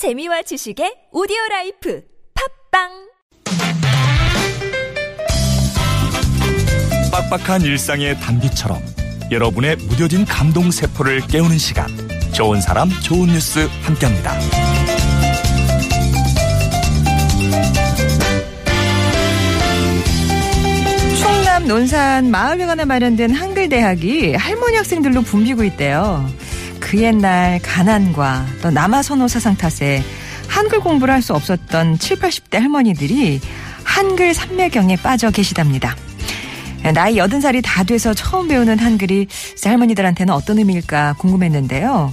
재미와 지식의 오디오 라이프 팟빵 빡빡한 일상의 단비처럼 여러분의 무뎌진 감동 세포를 깨우는 시간 좋은 사람 좋은 뉴스 함께합니다. 충남 논산 마을회관에 마련된 한글대학이 할머니 학생들로 붐비고 있대요. 그 옛날 가난과 또 남아 선호 사상 탓에 한글 공부를 할 수 없었던 7, 80대 할머니들이 한글 삼매경에 빠져 계시답니다. 나이 80살이 다 돼서 처음 배우는 한글이 할머니들한테는 어떤 의미일까 궁금했는데요.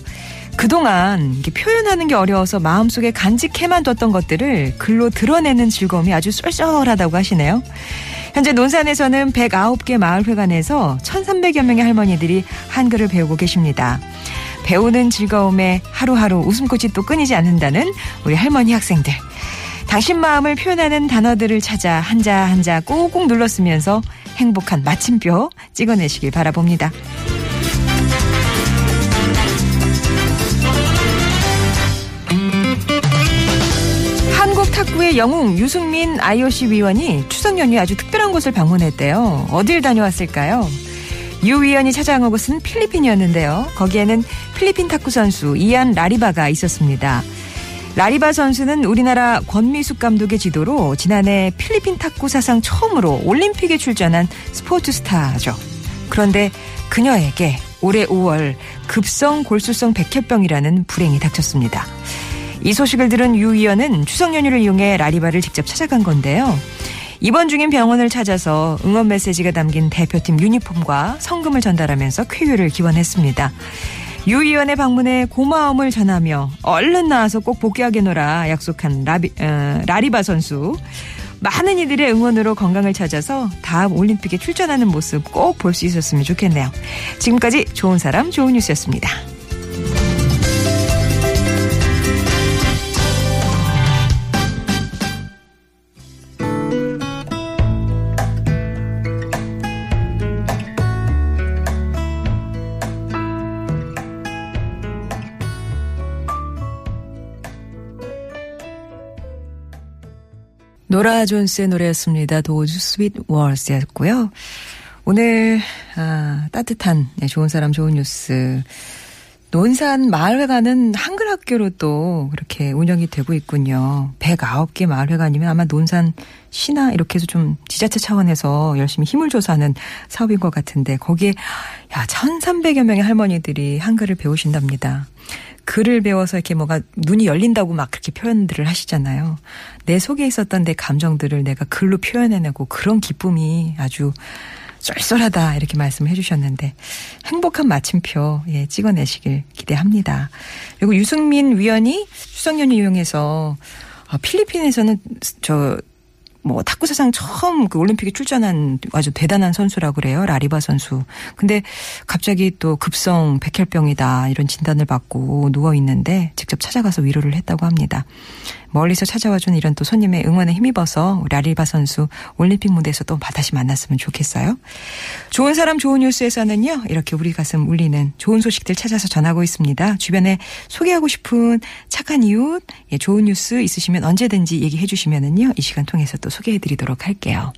그동안 표현하는 게 어려워서 마음속에 간직해만 뒀던 것들을 글로 드러내는 즐거움이 아주 쏠쏠하다고 하시네요. 현재 논산에서는 109개 마을회관에서 1,300여 명의 할머니들이 한글을 배우고 계십니다. 배우는 즐거움에 하루하루 웃음꽃이 또 끊이지 않는다는 우리 할머니 학생들. 당신 마음을 표현하는 단어들을 찾아 한자 한자 꾹꾹 눌렀으면서 행복한 마침표 찍어내시길 바라봅니다. 한국 탁구의 영웅 유승민 IOC 위원이 추석 연휴에 아주 특별한 곳을 방문했대요. 어딜 다녀왔을까요? 유 위원이 찾아간 곳은 필리핀이었는데요. 거기에는 필리핀 탁구 선수 이안 라리바가 있었습니다. 라리바 선수는 우리나라 권미숙 감독의 지도로 지난해 필리핀 탁구 사상 처음으로 올림픽에 출전한 스포츠 스타죠. 그런데 그녀에게 올해 5월 급성 골수성 백혈병이라는 불행이 닥쳤습니다. 이 소식을 들은 유 위원은 추석 연휴를 이용해 라리바를 직접 찾아간 건데요. 입원 중인 병원을 찾아서 응원 메시지가 담긴 대표팀 유니폼과 성금을 전달하면서 쾌유를 기원했습니다. 유 의원의 방문에 고마움을 전하며 얼른 나와서 꼭 복귀하게노라 약속한 라비, 어, 라리바 선수. 많은 이들의 응원으로 건강을 찾아서 다음 올림픽에 출전하는 모습 꼭 볼 수 있었으면 좋겠네요. 지금까지 좋은 사람 좋은 뉴스였습니다. 노라 존스의 노래였습니다. Those Sweet Words였고요. 오늘 아, 따뜻한 네, 좋은 사람 좋은 뉴스 논산 마을회관은 한글 학교로 또 그렇게 운영이 되고 있군요. 109개 마을회관이면 아마 논산 시나 이렇게 해서 좀 지자체 차원에서 열심히 힘을 줘서 하는 사업인 것 같은데 거기에 야 1300여 명의 할머니들이 한글을 배우신답니다. 글을 배워서 이렇게 뭐가 눈이 열린다고 막 그렇게 표현들을 하시잖아요. 내 속에 있었던 내 감정들을 내가 글로 표현해내고 그런 기쁨이 아주 쏠쏠하다 이렇게 말씀을 해주셨는데 행복한 마침표 예, 찍어내시길 기대합니다. 그리고 유승민 위원이 추석 연휴 이용해서 아, 필리핀에서는 저 뭐 탁구 사상 처음 그 올림픽에 출전한 아주 대단한 선수라고 그래요. 라리바 선수. 근데 갑자기 또 급성 백혈병이다 이런 진단을 받고 누워 있는데 직접 찾아가서 위로를 했다고 합니다. 멀리서 찾아와 준 이런 또 손님의 응원에 힘입어서 라리바 선수 올림픽 무대에서 또 다시 만났으면 좋겠어요. 좋은 사람 좋은 뉴스에서는요. 이렇게 우리 가슴 울리는 좋은 소식들 찾아서 전하고 있습니다. 주변에 소개하고 싶은 착한 이웃, 예, 좋은 뉴스 있으시면 언제든지 얘기해 주시면은요. 이 시간 통해서 또 소개해 드리도록 할게요.